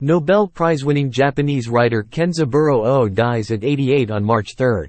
Nobel Prize-winning Japanese writer Kenzaburo Oh dies at 88 on March 3.